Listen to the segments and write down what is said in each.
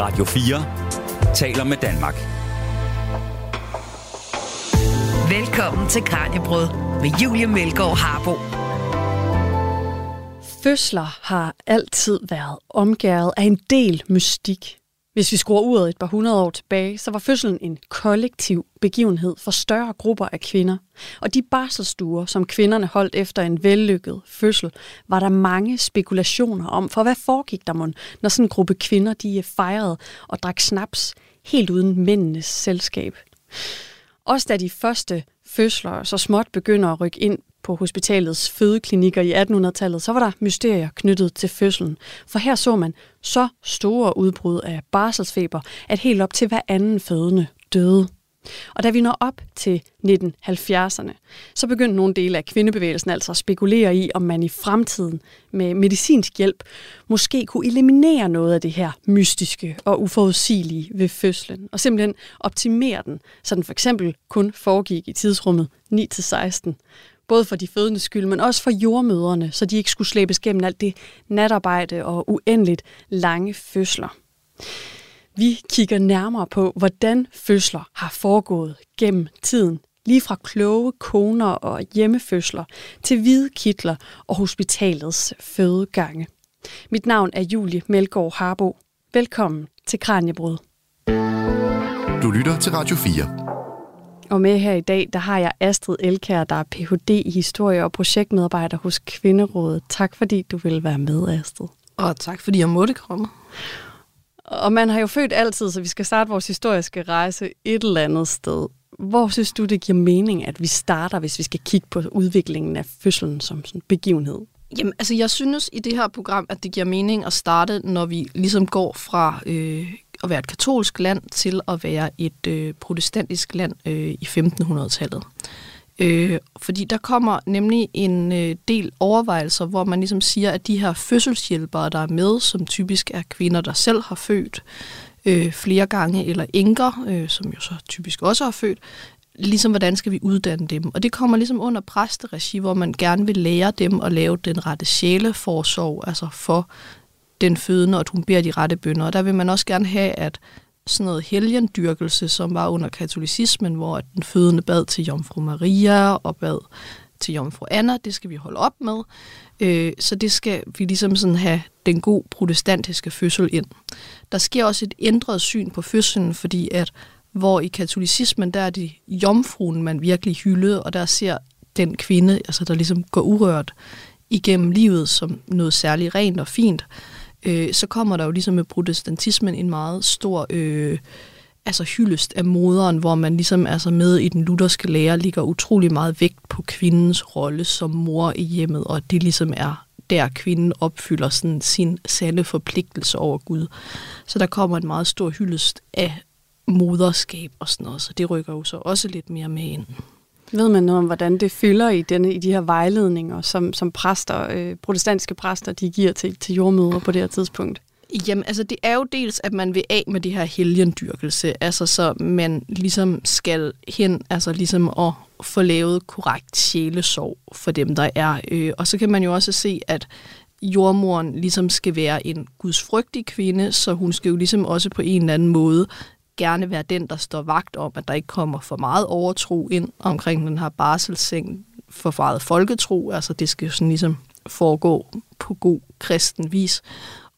Radio 4 taler med Danmark. Velkommen til Kranjebrød med Julie Melgaard Harbo. Fødsler har altid været omgæret af en del mystik. Hvis vi skruer uret et par hundrede år tilbage, så var fødslen en kollektiv begivenhed for større grupper af kvinder. Og de barselstuer, som kvinderne holdt efter en vellykket fødsel, var der mange spekulationer om, for hvad foregik der mon, når sådan en gruppe kvinder de øh, fejrede og drak snaps helt uden mændenes selskab. Også da de første fødsler så småt begynder at rykke ind på hospitalets fødeklinikker i 1800-tallet, så var der mysterier knyttet til fødslen. For her så man så store udbrud af barselsfeber, at helt op til hver anden fødende døde. Og da vi når op til 1970'erne, så begyndte nogle dele af kvindebevægelsen altså at spekulere i, om man i fremtiden med medicinsk hjælp måske kunne eliminere noget af det her mystiske og uforudsigelige ved fødslen, og simpelthen optimere den, så den for eksempel kun foregik i tidsrummet 9-16, både for de fødende skyld, men også for jordmøderne, så de ikke skulle slæbes gennem alt det natarbejde og uendeligt lange fødsler. Vi kigger nærmere på, hvordan fødsler har foregået gennem tiden. Lige fra kloge koner og hjemmefødsler til hvide kitler og hospitalets fødegange. Mit navn er Julie Melgaard Harbo. Velkommen til Kranjebrud. Du lytter til Radio 4. Og med her i dag, der har jeg Astrid Elkær, der er Ph.D. i historie og projektmedarbejder hos Kvinderådet. Tak fordi du vil være med, Astrid. Og tak fordi jeg måtte komme. Og man har jo født altid, så vi skal starte vores historiske rejse et eller andet sted. Hvor synes du, det giver mening, at vi starter, hvis vi skal kigge på udviklingen af fødslen som sådan begivenhed? Jamen, altså jeg synes i det her program, at det giver mening at starte, når vi ligesom går fra øh, at være et katolsk land til at være et øh, protestantisk land øh, i 1500-tallet. Øh, fordi der kommer nemlig en øh, del overvejelser, hvor man ligesom siger, at de her fødselshjælpere, der er med, som typisk er kvinder, der selv har født øh, flere gange, eller enker, øh, som jo så typisk også har født, ligesom hvordan skal vi uddanne dem. Og det kommer ligesom under præsteregi, hvor man gerne vil lære dem at lave den rette sjæleforsorg, altså for den fødende, og at hun beder de rette bønder. Og der vil man også gerne have, at sådan noget helgendyrkelse, som var under katolicismen, hvor den fødende bad til Jomfru Maria og bad til Jomfru Anna, det skal vi holde op med. Øh, så det skal vi ligesom sådan have den god protestantiske fødsel ind. Der sker også et ændret syn på fødslen, fordi at hvor i katolicismen, der er det jomfruen, man virkelig hyldede, og der ser den kvinde, altså der ligesom går urørt igennem livet som noget særligt rent og fint, øh, så kommer der jo ligesom med protestantismen en meget stor øh, altså hyldest af moderen, hvor man ligesom altså med i den lutherske lære ligger utrolig meget vægt på kvindens rolle som mor i hjemmet, og det ligesom er der kvinden opfylder sådan sin sande forpligtelse over Gud. Så der kommer en meget stor hyldest af moderskab og sådan noget, så det rykker jo så også lidt mere med ind. Ved man noget om, hvordan det fylder i, denne, i de her vejledninger, som, som præster, øh, protestantiske præster, de giver til, til jordmøder på det her tidspunkt? Jamen, altså det er jo dels, at man vil af med det her helgendyrkelse, altså så man ligesom skal hen, altså ligesom at få lavet korrekt sjælesorg for dem, der er. Øh, og så kan man jo også se, at jordmoren ligesom skal være en gudsfrygtig kvinde, så hun skal jo ligesom også på en eller anden måde gerne være den, der står vagt om, at der ikke kommer for meget overtro ind omkring den her barselsseng for meget folketro. Altså det skal jo sådan ligesom foregå på god kristen vis.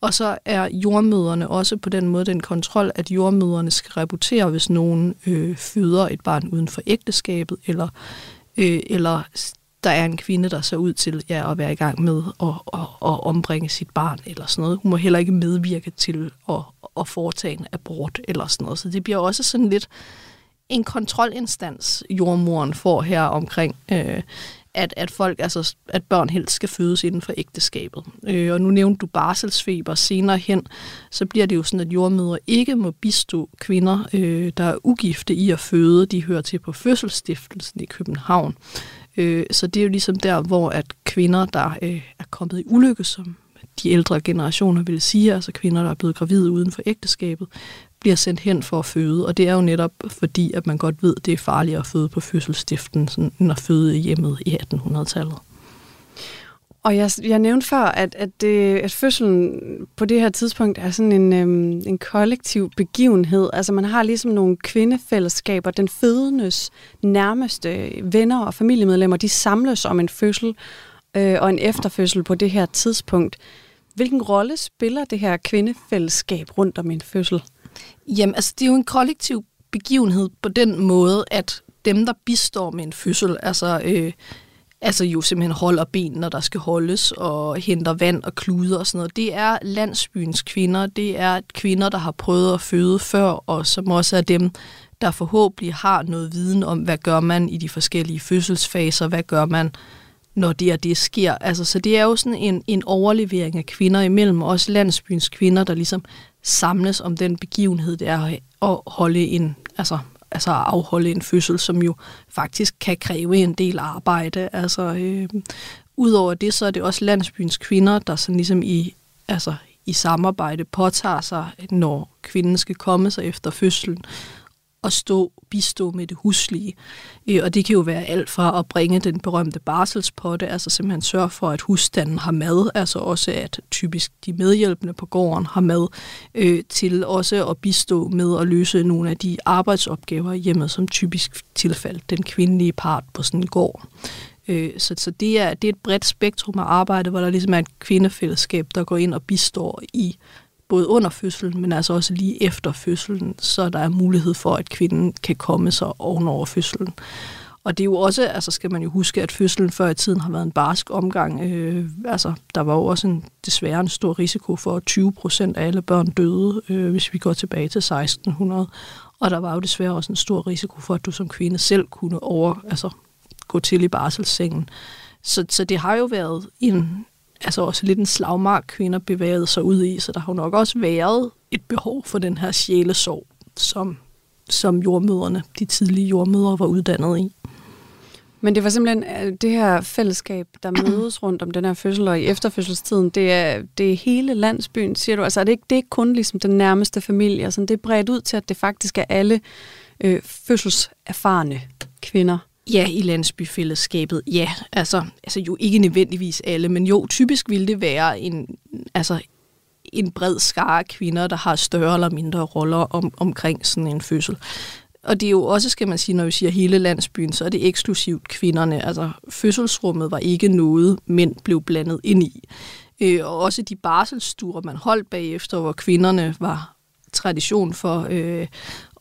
Og så er jordmøderne også på den måde den kontrol, at jordmøderne skal rapportere, hvis nogen øh, føder et barn uden for ægteskabet, eller, øh, eller der er en kvinde, der ser ud til ja, at være i gang med at, at, at ombringe sit barn, eller sådan noget. Hun må heller ikke medvirke til at, at foretage en abort, eller sådan noget. Så det bliver også sådan lidt en kontrolinstans, jordmoren får her omkring, øh, at, at folk, altså at børn helst skal fødes inden for ægteskabet. Øh, og nu nævnte du barselsfeber senere hen, så bliver det jo sådan, at jordmødre ikke må bistå kvinder, øh, der er ugifte i at føde. De hører til på fødselsstiftelsen i København. Øh, så det er jo ligesom der, hvor at kvinder, der øh, er kommet i ulykke, som de ældre generationer vil sige, altså kvinder, der er blevet gravide uden for ægteskabet, bliver sendt hen for at føde. Og det er jo netop fordi, at man godt ved, at det er farligere at føde på fødselsstiften, end at føde i hjemmet i 1800-tallet. Og jeg, jeg nævnte før, at, at, det, at fødslen på det her tidspunkt er sådan en, øhm, en kollektiv begivenhed. Altså man har ligesom nogle kvindefællesskaber. Den fødendes nærmeste venner og familiemedlemmer, de samles om en fødsel øh, og en efterfødsel på det her tidspunkt. Hvilken rolle spiller det her kvindefællesskab rundt om en fødsel? Jamen, altså det er jo en kollektiv begivenhed på den måde, at dem, der bistår med en fødsel, altså, øh, altså jo simpelthen holder ben, når der skal holdes, og henter vand og kluder og sådan noget, det er landsbyens kvinder. Det er kvinder, der har prøvet at føde før, og som også er dem, der forhåbentlig har noget viden om, hvad gør man i de forskellige fødselsfaser, hvad gør man, når det og det sker. Altså, så det er jo sådan en, en overlevering af kvinder imellem, også landsbyens kvinder, der ligesom samles om den begivenhed, det er at holde en, altså, altså at afholde en fødsel, som jo faktisk kan kræve en del arbejde. Altså, øh, Udover det, så er det også landsbyens kvinder, der sådan ligesom i, altså, i samarbejde påtager sig, når kvinden skal komme sig efter fødslen, og stå, bistå med det huslige. Øh, og det kan jo være alt fra at bringe den berømte barselspotte, altså simpelthen sørge for, at husstanden har mad, altså også at typisk de medhjælpende på gården har mad, øh, til også at bistå med at løse nogle af de arbejdsopgaver i hjemmet, som typisk tilfaldt den kvindelige part på sådan en gård. Øh, så, så det, er, det er et bredt spektrum af arbejde, hvor der ligesom er et kvindefællesskab, der går ind og bistår i både under fødslen, men altså også lige efter fødslen, så der er mulighed for, at kvinden kan komme sig ovenover fødslen. Og det er jo også, altså skal man jo huske, at fødslen før i tiden har været en barsk omgang. Øh, altså, der var jo også en, desværre en stor risiko for, at 20 procent af alle børn døde, øh, hvis vi går tilbage til 1600. Og der var jo desværre også en stor risiko for, at du som kvinde selv kunne over, altså, gå til i barselssengen. Så, så det har jo været en, altså også lidt en slagmark, kvinder bevægede sig ud i, så der har nok også været et behov for den her sjælesorg, som, som jordmøderne, de tidlige jordmødre, var uddannet i. Men det var simpelthen øh, det her fællesskab, der mødes rundt om den her fødsel, og i efterfødselstiden, det er, det er hele landsbyen, siger du? Altså er det ikke, det er ikke kun ligesom den nærmeste familie, altså, det er bredt ud til, at det faktisk er alle øh, fødselserfarne kvinder, Ja, i landsbyfællesskabet, ja. Altså, altså jo ikke nødvendigvis alle, men jo, typisk ville det være en, altså, en bred skare kvinder, der har større eller mindre roller om, omkring sådan en fødsel. Og det er jo også, skal man sige, når vi siger hele landsbyen, så er det eksklusivt kvinderne. Altså fødselsrummet var ikke noget, mænd blev blandet ind i. Øh, og også de barselsstuer, man holdt bagefter, hvor kvinderne var tradition for øh,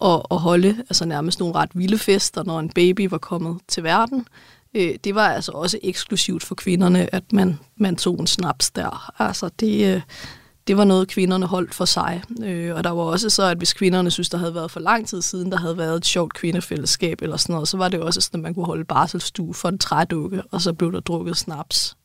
at, at holde altså nærmest nogle ret vilde fester, når en baby var kommet til verden. Øh, det var altså også eksklusivt for kvinderne, at man, man tog en snaps der. Altså det, øh, det var noget, kvinderne holdt for sig. Øh, og der var også så, at hvis kvinderne synes, der havde været for lang tid siden, der havde været et sjovt kvindefællesskab eller sådan noget, så var det også sådan, at man kunne holde barselstue for en trædukke, og så blev der drukket snaps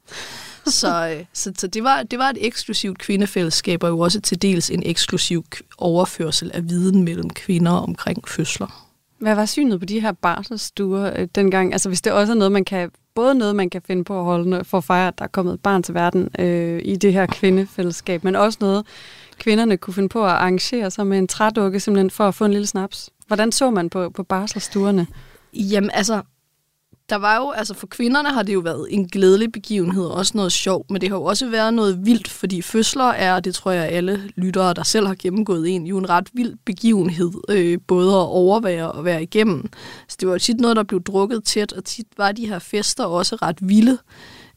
så, øh, så, så det, var, det var et eksklusivt kvindefællesskab, og jo også til dels en eksklusiv overførsel af viden mellem kvinder omkring fødsler. Hvad var synet på de her barselsstuer øh, dengang? Altså hvis det også er noget, man kan, både noget, man kan finde på at holde for at fejre, at der er kommet et barn til verden øh, i det her kvindefællesskab, men også noget, kvinderne kunne finde på at arrangere sig med en trædukke, simpelthen for at få en lille snaps. Hvordan så man på, på barselsstuerne? Jamen altså, der var jo, altså for kvinderne har det jo været en glædelig begivenhed, og også noget sjovt, men det har jo også været noget vildt, fordi fødsler er, det tror jeg alle lyttere, der selv har gennemgået en, jo en ret vild begivenhed, øh, både at overvære og være igennem. Så det var jo tit noget, der blev drukket tæt, og tit var de her fester også ret vilde.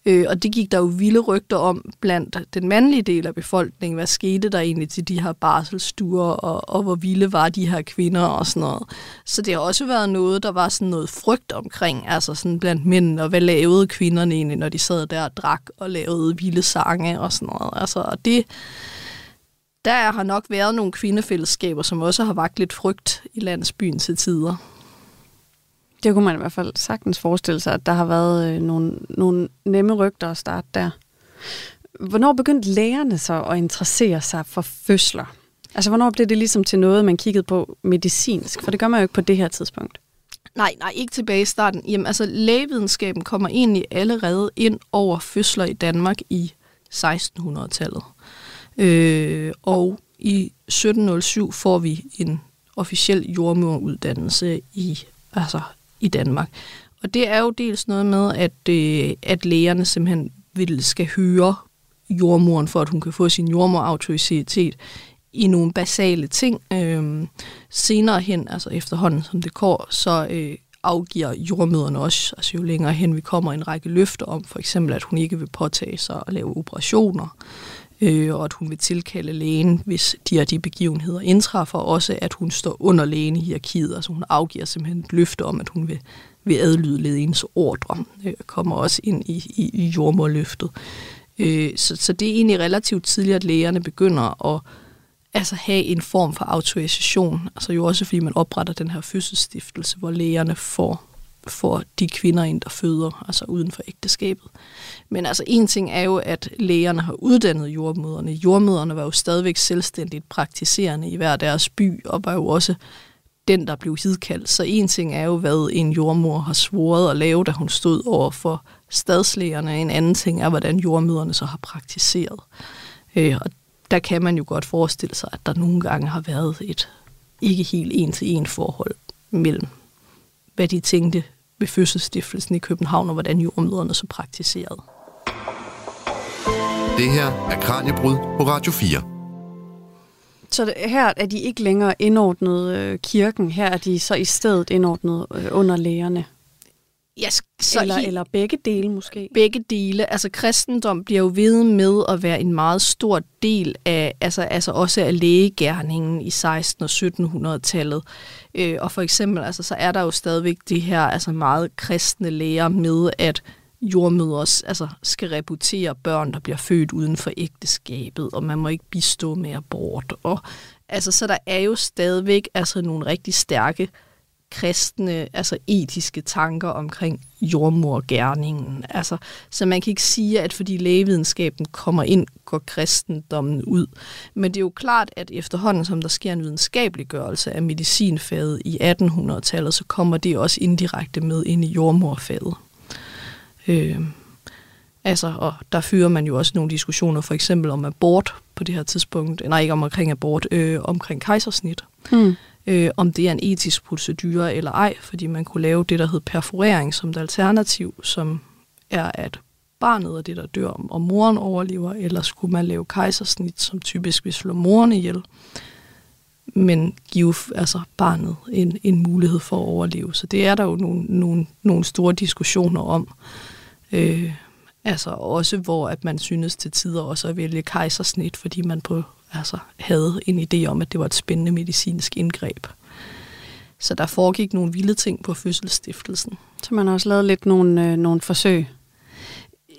Øh, og det gik der jo vilde rygter om blandt den mandlige del af befolkningen. Hvad skete der egentlig til de her barselsstuer, og, og hvor vilde var de her kvinder og sådan noget. Så det har også været noget, der var sådan noget frygt omkring, altså sådan blandt mænd, og hvad lavede kvinderne egentlig, når de sad der og drak og lavede vilde sange og sådan noget. Altså, og det, der har nok været nogle kvindefællesskaber, som også har vagt lidt frygt i landsbyen til tider. Det kunne man i hvert fald sagtens forestille sig, at der har været øh, nogle, nogle nemme rygter at starte der. Hvornår begyndte lægerne så at interessere sig for fødsler? Altså, hvornår blev det ligesom til noget, man kiggede på medicinsk? For det gør man jo ikke på det her tidspunkt. Nej, nej, ikke tilbage i starten. Jamen, altså, lægevidenskaben kommer egentlig allerede ind over fødsler i Danmark i 1600-tallet. Øh, og i 1707 får vi en officiel jordmoruddannelse i altså i Danmark. Og det er jo dels noget med, at, øh, at lægerne simpelthen vil skal høre jordmoren, for at hun kan få sin jordmorautoritet i nogle basale ting. Øh, senere hen, altså efterhånden som det går, så øh, afgiver jordmøderne også, altså jo længere hen vi kommer, en række løfter om, for eksempel at hun ikke vil påtage sig at lave operationer, øh, Øh, og at hun vil tilkalde lægen, hvis de her de begivenheder indtræffer, også at hun står under lægen i hierarkiet, altså hun afgiver simpelthen et løfte om, at hun vil, vil adlyde lægens ordre, øh, kommer også ind i, i, i jordmorløftet. Øh, så, så det er egentlig relativt tidligt, at lægerne begynder at altså have en form for autorisation. Altså jo også fordi man opretter den her fødselsstiftelse, hvor lægerne får, får de kvinder ind, der føder, altså uden for ægteskabet. Men altså en ting er jo, at lægerne har uddannet jordmøderne. Jordmøderne var jo stadigvæk selvstændigt praktiserende i hver deres by, og var jo også den, der blev hidkaldt. Så en ting er jo, hvad en jordmor har svoret at lave, da hun stod over for stadslægerne. En anden ting er, hvordan jordmøderne så har praktiseret. Øh, og der kan man jo godt forestille sig, at der nogle gange har været et ikke helt en-til-en forhold mellem, hvad de tænkte ved fødselsstiftelsen i København, og hvordan jordmøderne så praktiserede. Det her er Kranjebrud på Radio 4. Så her er de ikke længere indordnet øh, kirken, her er de så i stedet indordnet øh, under lægerne. Ja, så eller, eller begge dele måske? Begge dele. Altså kristendom bliver jo ved med at være en meget stor del af, altså, altså også af lægegærningen i 1600- og 1700-tallet. Øh, og for eksempel, altså, så er der jo stadigvæk de her altså meget kristne læger med, at jordmødre altså, skal reputere børn, der bliver født uden for ægteskabet, og man må ikke bistå med abort. Og, altså, så der er jo stadigvæk altså, nogle rigtig stærke kristne, altså etiske tanker omkring jordmorgærningen. Altså, så man kan ikke sige, at fordi lægevidenskaben kommer ind, går kristendommen ud. Men det er jo klart, at efterhånden, som der sker en videnskabeliggørelse af medicinfaget i 1800-tallet, så kommer det også indirekte med ind i jordmorfaget. Øh, altså, og der fører man jo også nogle diskussioner, for eksempel om abort på det her tidspunkt, nej ikke om omkring abort, øh, omkring kejsersnit. Mm øh, om det er en etisk procedure eller ej, fordi man kunne lave det, der hed perforering som et alternativ, som er, at barnet er det, der dør, og moren overlever, eller skulle man lave kejsersnit, som typisk vil slå moren ihjel, men give altså barnet en, en mulighed for at overleve. Så det er der jo nogle, nogle, nogle store diskussioner om. Øh, altså også, hvor at man synes til tider også at vælge kejsersnit, fordi man på altså, havde en idé om, at det var et spændende medicinsk indgreb. Så der foregik nogle vilde ting på fødselsstiftelsen. Så man har også lavet lidt nogle, øh, nogle forsøg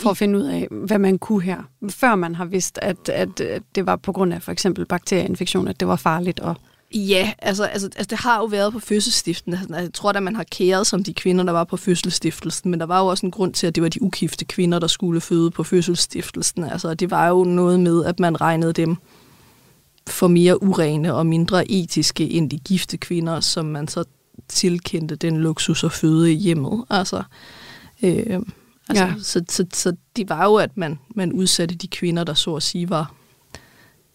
for at finde ud af, hvad man kunne her, før man har vidst, at, at, det var på grund af for eksempel bakterieinfektion, at det var farligt at Ja, altså, altså, altså det har jo været på fødselsstiften. Altså, jeg tror at man har kæret som de kvinder, der var på fødselsstiftelsen, men der var jo også en grund til, at det var de ukifte kvinder, der skulle føde på fødselsstiftelsen. Altså, det var jo noget med, at man regnede dem for mere urene og mindre etiske end de gifte kvinder, som man så tilkendte den luksus at føde i hjemmet. Altså, øh, altså, ja. så, så, så det var jo, at man, man udsatte de kvinder, der så at sige var,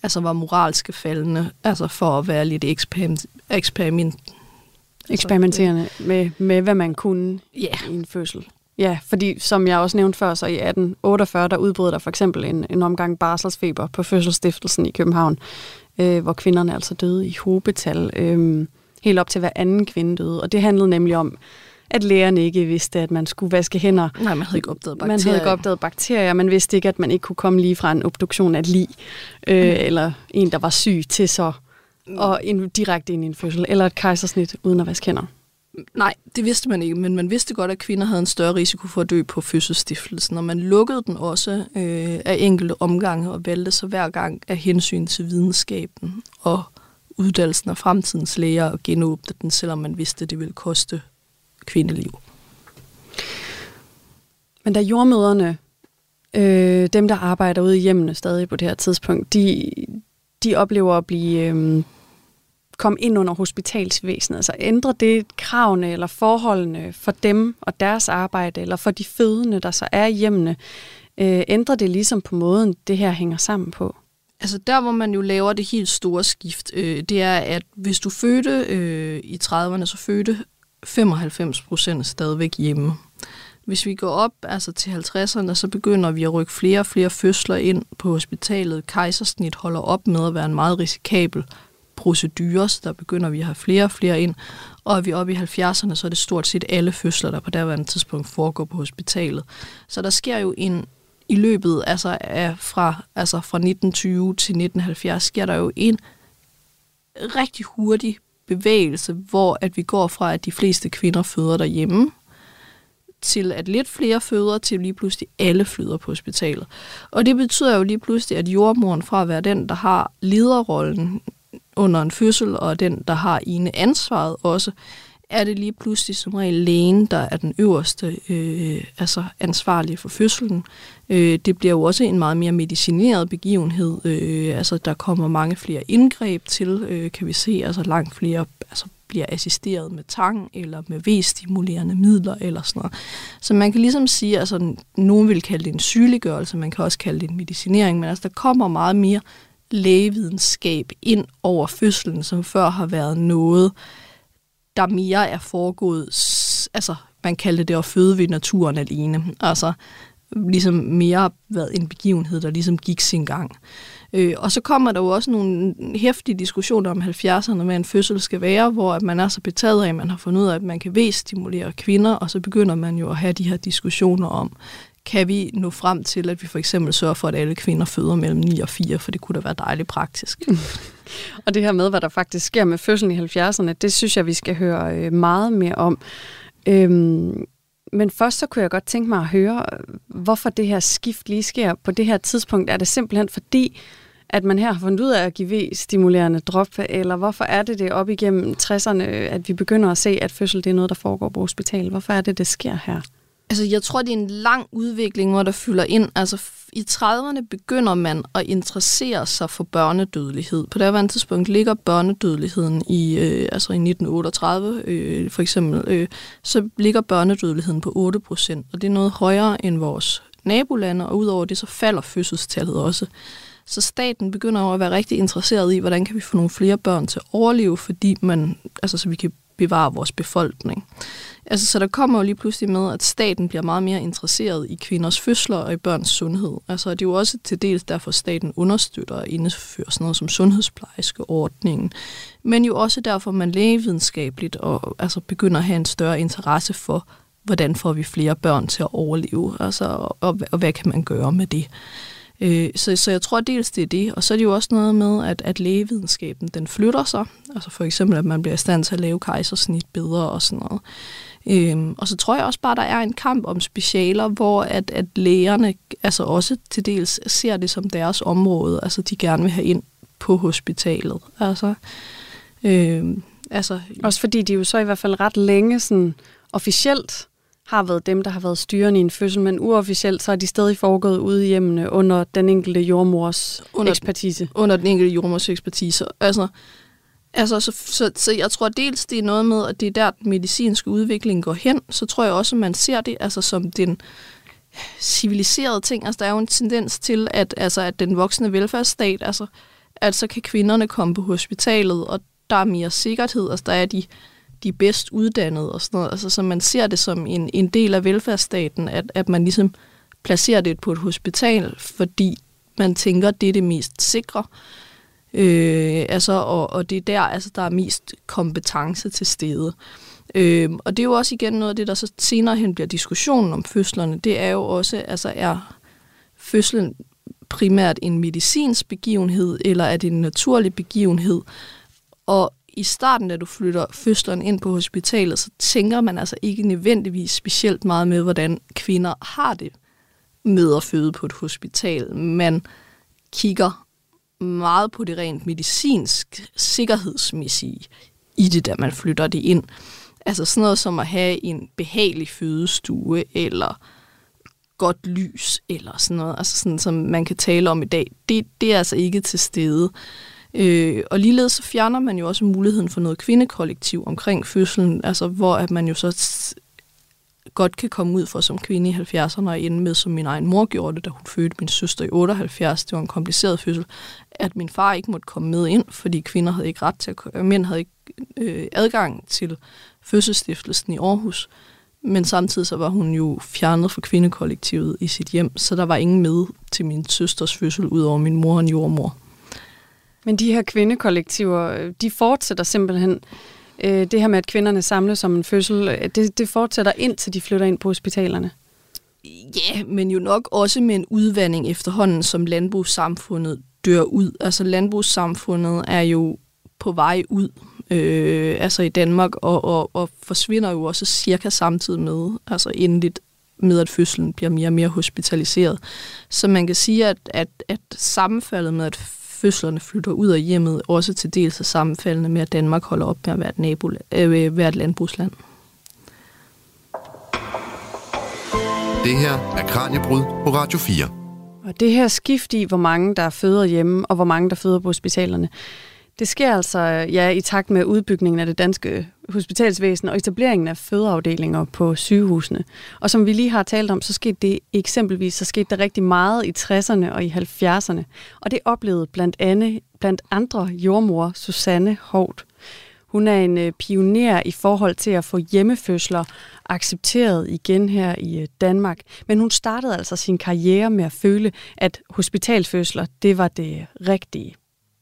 altså var moralske faldende, altså for at være lidt eksperiment, eksperiment eksperimenterende med, med, hvad man kunne yeah. i en fødsel. Ja, fordi som jeg også nævnte før, så i 1848, der udbrød der for eksempel en, en omgang barselsfeber på fødselsstiftelsen i København, øh, hvor kvinderne altså døde i hobetal. Øh, helt op til hver anden kvinde døde. Og det handlede nemlig om, at lægerne ikke vidste, at man skulle vaske hænder. Nej, man havde ikke opdaget bakterier. Man havde ikke opdaget bakterier. Man vidste ikke, at man ikke kunne komme lige fra en obduktion af et lig, øh, mm. eller en, der var syg, til så mm. og en, direkte ind i en fødsel, eller et kejsersnit uden at vaske hænder. Nej, det vidste man ikke, men man vidste godt, at kvinder havde en større risiko for at dø på fødselsstiftelsen, og man lukkede den også øh, af enkelte omgange og valgte så hver gang af hensyn til videnskaben og uddannelsen af fremtidens læger og genåbne den, selvom man vidste, at det ville koste kvindeliv. Men da jordmøderne, øh, dem der arbejder ude i hjemmene stadig på det her tidspunkt, de, de oplever at blive øh, komme ind under hospitalsvæsenet? Altså ændrer det kravene eller forholdene for dem og deres arbejde, eller for de fødende, der så er i hjemmene? Øh, ændrer det ligesom på måden, det her hænger sammen på? Altså der, hvor man jo laver det helt store skift, øh, det er, at hvis du fødte øh, i 30'erne, så fødte 95 procent stadigvæk hjemme. Hvis vi går op altså til 50'erne, så begynder vi at rykke flere og flere fødsler ind på hospitalet. Kejsersnit holder op med at være en meget risikabel procedure, så der begynder vi at have flere og flere ind. Og er vi oppe i 70'erne, så er det stort set alle fødsler, der på derværende tidspunkt foregår på hospitalet. Så der sker jo en i løbet altså, af fra, altså fra 1920 til 1970, sker der jo en rigtig hurtig bevægelse, hvor at vi går fra, at de fleste kvinder føder derhjemme, til at lidt flere føder, til lige pludselig alle føder på hospitalet. Og det betyder jo lige pludselig, at jordmoren fra at være den, der har lederrollen under en fødsel, og den, der har ene ansvaret også, er det lige pludselig som regel lægen, der er den øverste øh, altså ansvarlige for fødslen. Øh, det bliver jo også en meget mere medicineret begivenhed. Øh, altså der kommer mange flere indgreb til, øh, kan vi se. Altså langt flere altså, bliver assisteret med tang eller med V-stimulerende midler eller sådan noget. Så man kan ligesom sige, altså nogen vil kalde det en sygeliggørelse, man kan også kalde det en medicinering, men altså der kommer meget mere lægevidenskab ind over fødslen, som før har været noget, der mere er foregået, altså man kaldte det at føde ved naturen alene. Altså ligesom mere været en begivenhed, der ligesom gik sin gang. Øh, og så kommer der jo også nogle hæftige diskussioner om 70'erne, hvad en fødsel skal være, hvor at man er så betaget af, at man har fundet ud af, at man kan V-stimulere kvinder, og så begynder man jo at have de her diskussioner om, kan vi nå frem til, at vi for eksempel sørger for, at alle kvinder føder mellem 9 og 4, for det kunne da være dejligt praktisk. og det her med, hvad der faktisk sker med fødslen i 70'erne, det synes jeg, vi skal høre øh, meget mere om. Øhm, men først så kunne jeg godt tænke mig at høre, hvorfor det her skift lige sker på det her tidspunkt. Er det simpelthen fordi, at man her har fundet ud af at give V-stimulerende drop, eller hvorfor er det det op igennem 60'erne, at vi begynder at se, at fødsel det er noget, der foregår på hospitalet? Hvorfor er det, det sker her? Altså, jeg tror, det er en lang udvikling, hvor der fylder ind. Altså, i 30'erne begynder man at interessere sig for børnedødelighed. På det her tidspunkt ligger børnedødeligheden i, øh, altså i 1938, øh, for eksempel, øh, så ligger børnedødeligheden på 8 procent, og det er noget højere end vores nabolande, og udover det, så falder fødselstallet også. Så staten begynder at være rigtig interesseret i, hvordan kan vi få nogle flere børn til at overleve, fordi man, altså, så vi kan bevare vores befolkning. Altså, så der kommer jo lige pludselig med, at staten bliver meget mere interesseret i kvinders fødsler og i børns sundhed. Altså, det er jo også til dels derfor, staten understøtter og indfører sådan noget som sundhedsplejerskeordningen. Men jo også derfor, man lægevidenskabeligt og, altså, begynder at have en større interesse for, hvordan får vi flere børn til at overleve, altså, og, og, og hvad kan man gøre med det. Øh, så, så jeg tror dels det er det, og så er det jo også noget med, at, at lægevidenskaben den flytter sig. Altså for eksempel, at man bliver i stand til at lave kejsersnit bedre og sådan noget. Øhm, og så tror jeg også bare, der er en kamp om specialer, hvor at, at lægerne altså også til dels ser det som deres område. Altså de gerne vil have ind på hospitalet. Altså, øhm, altså, også fordi de jo så i hvert fald ret længe sådan, officielt har været dem, der har været styrende i en fødsel, men uofficielt så er de stadig foregået ude i hjemmene under den enkelte jordmors under, ekspertise. Under den enkelte jordmors ekspertise. Altså, altså så, så, så jeg tror dels, det er noget med, at det er der, den medicinske udvikling går hen. Så tror jeg også, at man ser det altså, som den civiliserede ting. Altså, der er jo en tendens til, at, altså, at den voksne velfærdsstat, altså, at så kan kvinderne komme på hospitalet, og der er mere sikkerhed. Altså, der er de de bedst uddannede og sådan noget. Altså, så man ser det som en, en del af velfærdsstaten, at, at man ligesom placerer det på et hospital, fordi man tænker, det er det mest sikre. Øh, altså, og, og det er der, altså, der er mest kompetence til stede. Øh, og det er jo også igen noget af det, der så senere hen bliver diskussionen om fødslerne. Det er jo også, altså er fødslen primært en medicinsk begivenhed, eller er det en naturlig begivenhed? Og i starten, da du flytter fødslerne ind på hospitalet, så tænker man altså ikke nødvendigvis specielt meget med, hvordan kvinder har det med at føde på et hospital. Man kigger meget på det rent medicinsk, sikkerhedsmæssige i det, da man flytter det ind. Altså sådan noget som at have en behagelig fødestue, eller godt lys, eller sådan noget, altså sådan, som man kan tale om i dag. Det, det er altså ikke til stede. Øh, og ligeledes så fjerner man jo også muligheden for noget kvindekollektiv omkring fødslen, altså hvor at man jo så godt kan komme ud for som kvinde i 70'erne og ende med, som min egen mor gjorde det, da hun fødte min søster i 78. Det var en kompliceret fødsel, at min far ikke måtte komme med ind, fordi kvinder havde ikke ret til at, mænd havde ikke øh, adgang til fødselsstiftelsen i Aarhus. men samtidig så var hun jo fjernet fra kvindekollektivet i sit hjem, så der var ingen med til min søsters fødsel, udover min mor og en jordmor. Men de her kvindekollektiver, de fortsætter simpelthen øh, det her med, at kvinderne samles om en fødsel, øh, det, det fortsætter indtil de flytter ind på hospitalerne. Ja, men jo nok også med en udvandring efterhånden, som landbrugssamfundet dør ud. Altså landbrugssamfundet er jo på vej ud, øh, altså i Danmark, og, og, og forsvinder jo også cirka samtidig med, altså endeligt med, at fødslen bliver mere og mere hospitaliseret. Så man kan sige, at, at, at sammenfaldet med, at fødslerne flytter ud af hjemmet, også til dels er sammenfaldende med, at Danmark holder op med at være et, nabo, øh, være et landbrugsland. Det her er Kranjebrud på Radio 4. Og det her skift i, hvor mange der føder hjemme, og hvor mange der føder på hospitalerne, det sker altså ja, i takt med udbygningen af det danske hospitalsvæsen og etableringen af fødeafdelinger på sygehusene. Og som vi lige har talt om, så skete det eksempelvis så skete der rigtig meget i 60'erne og i 70'erne. Og det oplevede blandt, andet, blandt andre jordmor Susanne Hovt. Hun er en øh, pioner i forhold til at få hjemmefødsler accepteret igen her i øh, Danmark. Men hun startede altså sin karriere med at føle, at hospitalfødsler, det var det rigtige.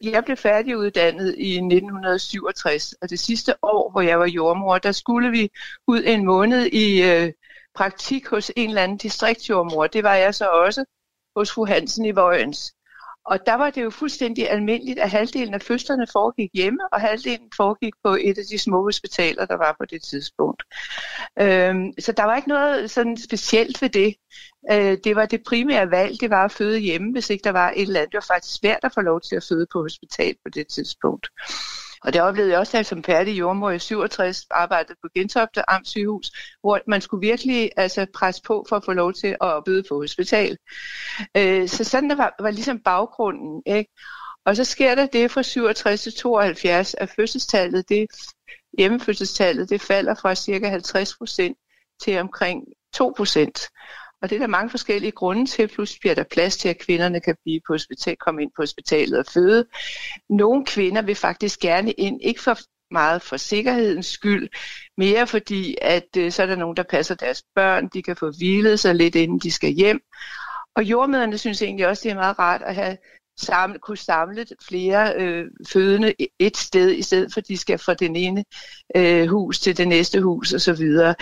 Jeg blev færdiguddannet i 1967, og det sidste år, hvor jeg var jordmor, der skulle vi ud en måned i øh, praktik hos en eller anden distriktsjordmor. Det var jeg så også hos fru Hansen i Vojens. Og der var det jo fuldstændig almindeligt, at halvdelen af fødslerne foregik hjemme, og halvdelen foregik på et af de små hospitaler, der var på det tidspunkt. Øhm, så der var ikke noget sådan specielt ved det. Øh, det var det primære valg, det var at føde hjemme, hvis ikke der var et eller andet. Det var faktisk svært at få lov til at føde på hospital på det tidspunkt. Og det oplevede jeg også, da jeg som færdig jordmor i 67 arbejdede på Gentofte Amt sygehus, hvor man skulle virkelig altså, presse på for at få lov til at bøde på hospital. Øh, så sådan der var, var ligesom baggrunden. Ikke? Og så sker der det fra 67 til 72, at fødselstallet, det, hjemmefødselstallet, det falder fra cirka 50 procent til omkring 2 procent. Og det er der mange forskellige grunde til. Pludselig bliver der plads til, at kvinderne kan blive på hospital, komme ind på hospitalet og føde. Nogle kvinder vil faktisk gerne ind, ikke for meget for sikkerhedens skyld, mere fordi, at øh, så er der nogen, der passer deres børn, de kan få hvilet sig lidt, inden de skal hjem. Og jordmøderne synes egentlig også, det er meget rart at have samle, kunne samle flere øh, fødende et sted, i stedet for at de skal fra den ene øh, hus til det næste hus osv. Og,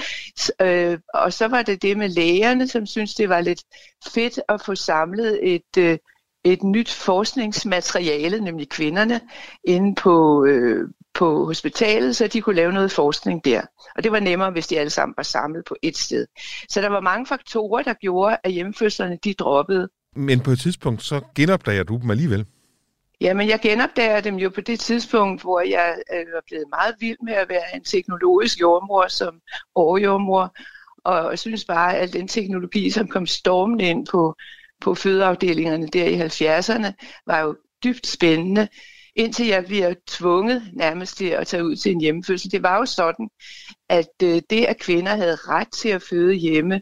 øh, og så var det det med lægerne, som synes det var lidt fedt at få samlet et, øh, et nyt forskningsmateriale, nemlig kvinderne, inde på, øh, på hospitalet, så de kunne lave noget forskning der. Og det var nemmere, hvis de alle sammen var samlet på et sted. Så der var mange faktorer, der gjorde, at hjemmefødslerne de droppede. Men på et tidspunkt, så genopdager du dem alligevel. Jamen, jeg genopdager dem jo på det tidspunkt, hvor jeg øh, var blevet meget vild med at være en teknologisk jordmor som overjordmor, og jeg synes bare, at den teknologi, som kom stormende ind på, på fødeafdelingerne der i 70'erne, var jo dybt spændende, indtil jeg bliver tvunget nærmest til at tage ud til en hjemmefødsel. Det var jo sådan, at øh, det, at kvinder havde ret til at føde hjemme,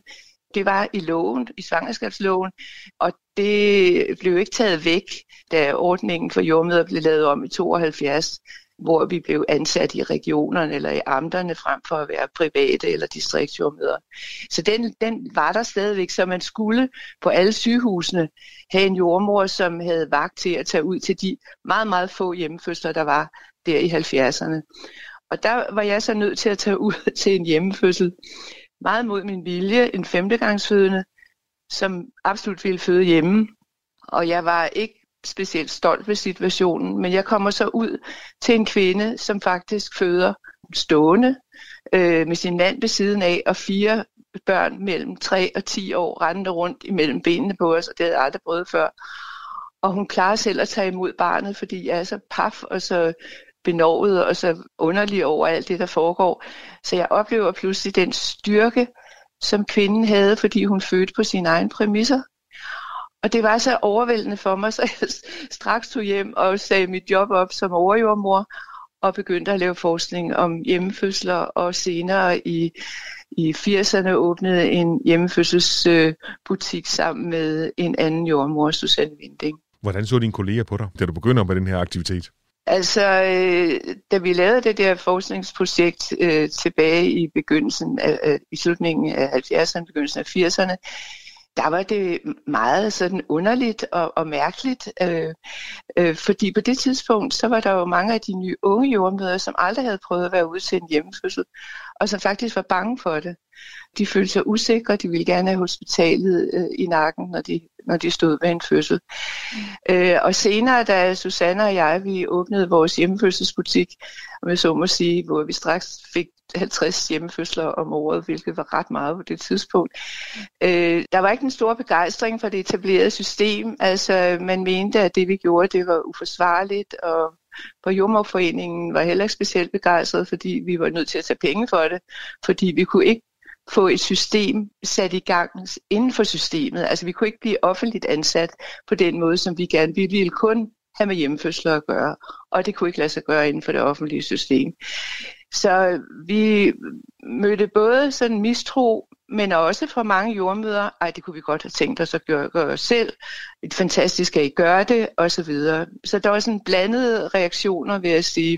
det var i loven, i svangerskabsloven, og det blev ikke taget væk, da ordningen for jordmøder blev lavet om i 72, hvor vi blev ansat i regionerne eller i amterne frem for at være private eller distriktsjordmøder. Så den, den var der stadigvæk, så man skulle på alle sygehusene have en jordmor, som havde vagt til at tage ud til de meget, meget få hjemmefødsler, der var der i 70'erne. Og der var jeg så nødt til at tage ud til en hjemmefødsel meget mod min vilje en femtegangsfødende, som absolut ville føde hjemme. Og jeg var ikke specielt stolt ved situationen, men jeg kommer så ud til en kvinde, som faktisk føder stående øh, med sin mand ved siden af, og fire børn mellem 3 og 10 år rendte rundt imellem benene på os, og det havde jeg aldrig prøvet før. Og hun klarer selv at tage imod barnet, fordi jeg er så paf og så benovet og så underlig over alt det, der foregår. Så jeg oplever pludselig den styrke, som kvinden havde, fordi hun fødte på sine egne præmisser. Og det var så overvældende for mig, så jeg straks tog hjem og sagde mit job op som overjordmor og begyndte at lave forskning om hjemmefødsler, og senere i, i 80'erne åbnede en hjemmefødselsbutik sammen med en anden jordmor, Susanne Vinding. Hvordan så dine kolleger på dig, da du begynder med den her aktivitet? Altså, øh, da vi lavede det der forskningsprojekt øh, tilbage i begyndelsen af, øh, i slutningen af 70'erne, begyndelsen af 80'erne, der var det meget sådan underligt og, og mærkeligt, øh, øh, fordi på det tidspunkt, så var der jo mange af de nye unge jordmøder, som aldrig havde prøvet at være ude til en hjemmefødsel, og som faktisk var bange for det. De følte sig usikre, de ville gerne have hospitalet øh, i nakken, når de, når de stod ved en fødsel. Mm. Øh, og senere, da Susanne og jeg, vi åbnede vores hjemmefødselsbutik, om jeg så må sige, hvor vi straks fik 50 hjemmefødsler om året, hvilket var ret meget på det tidspunkt. Øh, der var ikke en stor begejstring for det etablerede system. Altså, man mente, at det vi gjorde, det var uforsvarligt, og på Jordmorforeningen var heller ikke specielt begejstret, fordi vi var nødt til at tage penge for det, fordi vi kunne ikke få et system sat i gang inden for systemet. Altså vi kunne ikke blive offentligt ansat på den måde, som vi gerne ville. Vi ville kun have med hjemmefødsler at gøre, og det kunne ikke lade sig gøre inden for det offentlige system. Så vi mødte både sådan mistro, men også fra mange jordmøder, ej, det kunne vi godt have tænkt os at gøre, gøre selv. Et fantastisk, at I gør det, og så videre. Så der var sådan blandede reaktioner, vil jeg sige.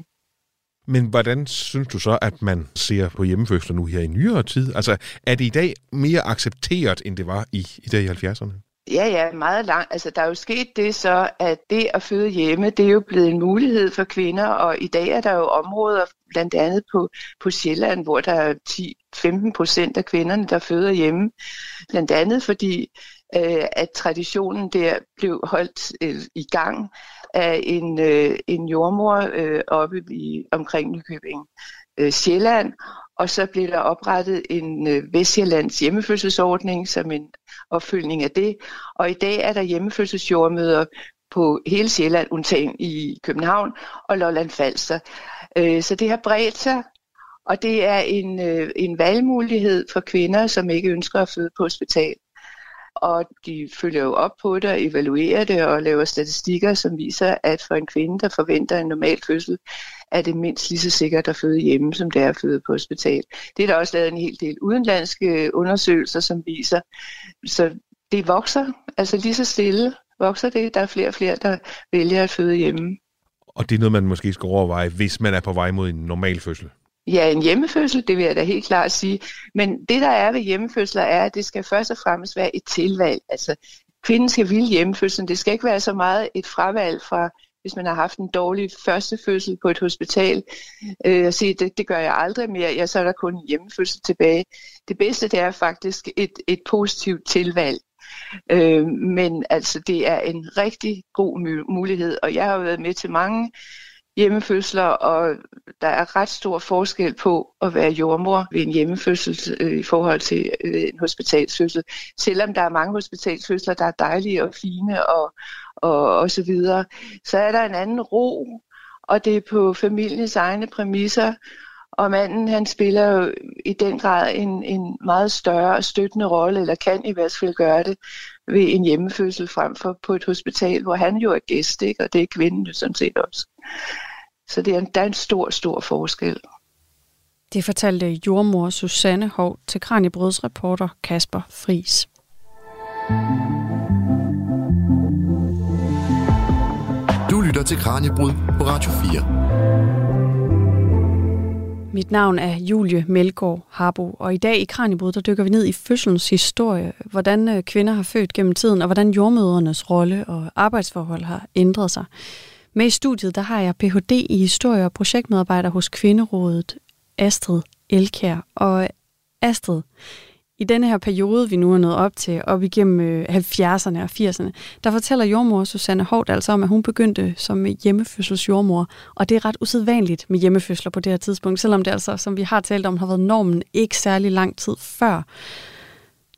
Men hvordan synes du så, at man ser på hjemmefødsler nu her i nyere tid? Altså, er det i dag mere accepteret, end det var i, i dag i 70'erne? Ja, ja, meget langt. Altså, der er jo sket det så, at det at føde hjemme, det er jo blevet en mulighed for kvinder, og i dag er der jo områder, blandt andet på, på Sjælland, hvor der er 10-15 procent af kvinderne, der føder hjemme. Blandt andet fordi, øh, at traditionen der blev holdt øh, i gang af en, øh, en jordmor øh, oppe i, omkring Nykøbing øh, Sjælland, og så blev der oprettet en øh, Vestjyllands hjemmefødselsordning som en opfølgning af det. Og i dag er der hjemmefødselsjordmøder på hele Sjælland, undtagen i København og Lolland Falster. Øh, så det har bredt sig, og det er en, øh, en valgmulighed for kvinder, som ikke ønsker at føde på hospital. Og de følger jo op på det og evaluerer det og laver statistikker, som viser, at for en kvinde, der forventer en normal fødsel, er det mindst lige så sikkert at føde hjemme, som det er at føde på hospital. Det er der også lavet en hel del udenlandske undersøgelser, som viser. Så det vokser, altså lige så stille vokser det. Der er flere og flere, der vælger at føde hjemme. Og det er noget, man måske skal overveje, hvis man er på vej mod en normal fødsel? Ja, en hjemmefødsel, det vil jeg da helt klart sige. Men det, der er ved hjemmefødsler, er, at det skal først og fremmest være et tilvalg. Altså, kvinden skal ville hjemmefødslen. Det skal ikke være så meget et fravalg fra hvis man har haft en dårlig første fødsel på et hospital, øh, og sige, det, det gør jeg aldrig mere, ja, så er der kun en hjemmefødsel tilbage. Det bedste, det er faktisk et, et positivt tilvalg. Øh, men altså, det er en rigtig god mulighed, og jeg har været med til mange hjemmefødsler, og der er ret stor forskel på at være jordmor ved en hjemmefødsel øh, i forhold til øh, en hospitalsfødsel. Selvom der er mange hospitalsfødsler, der er dejlige og fine og, og, og så videre, så er der en anden ro, og det er på familiens egne præmisser, og manden han spiller jo i den grad en, en meget større støttende rolle, eller kan i hvert fald gøre det, ved en hjemmefødsel frem for på et hospital, hvor han jo er gæst, ikke? og det er kvinden jo sådan set også. Så det er en, der er en stor, stor forskel. Det fortalte jordmor Susanne Hov til Kranjebrøds reporter Kasper Fris. Du lytter til Kranjebrud på Radio 4. Mit navn er Julie Melgaard Harbo, og i dag i Kranjebrud, der dykker vi ned i fødselens historie, hvordan øh, kvinder har født gennem tiden, og hvordan jordmødernes rolle og arbejdsforhold har ændret sig. Med i studiet, der har jeg Ph.D. i historie og projektmedarbejder hos Kvinderådet, Astrid Elkær. Og Astrid, i denne her periode, vi nu er nået op til, op igennem øh, 70'erne og 80'erne, der fortæller jordmor Susanne Hård altså om, at hun begyndte som hjemmefødselsjordmor, og det er ret usædvanligt med hjemmefødsler på det her tidspunkt, selvom det altså, som vi har talt om, har været normen ikke særlig lang tid før.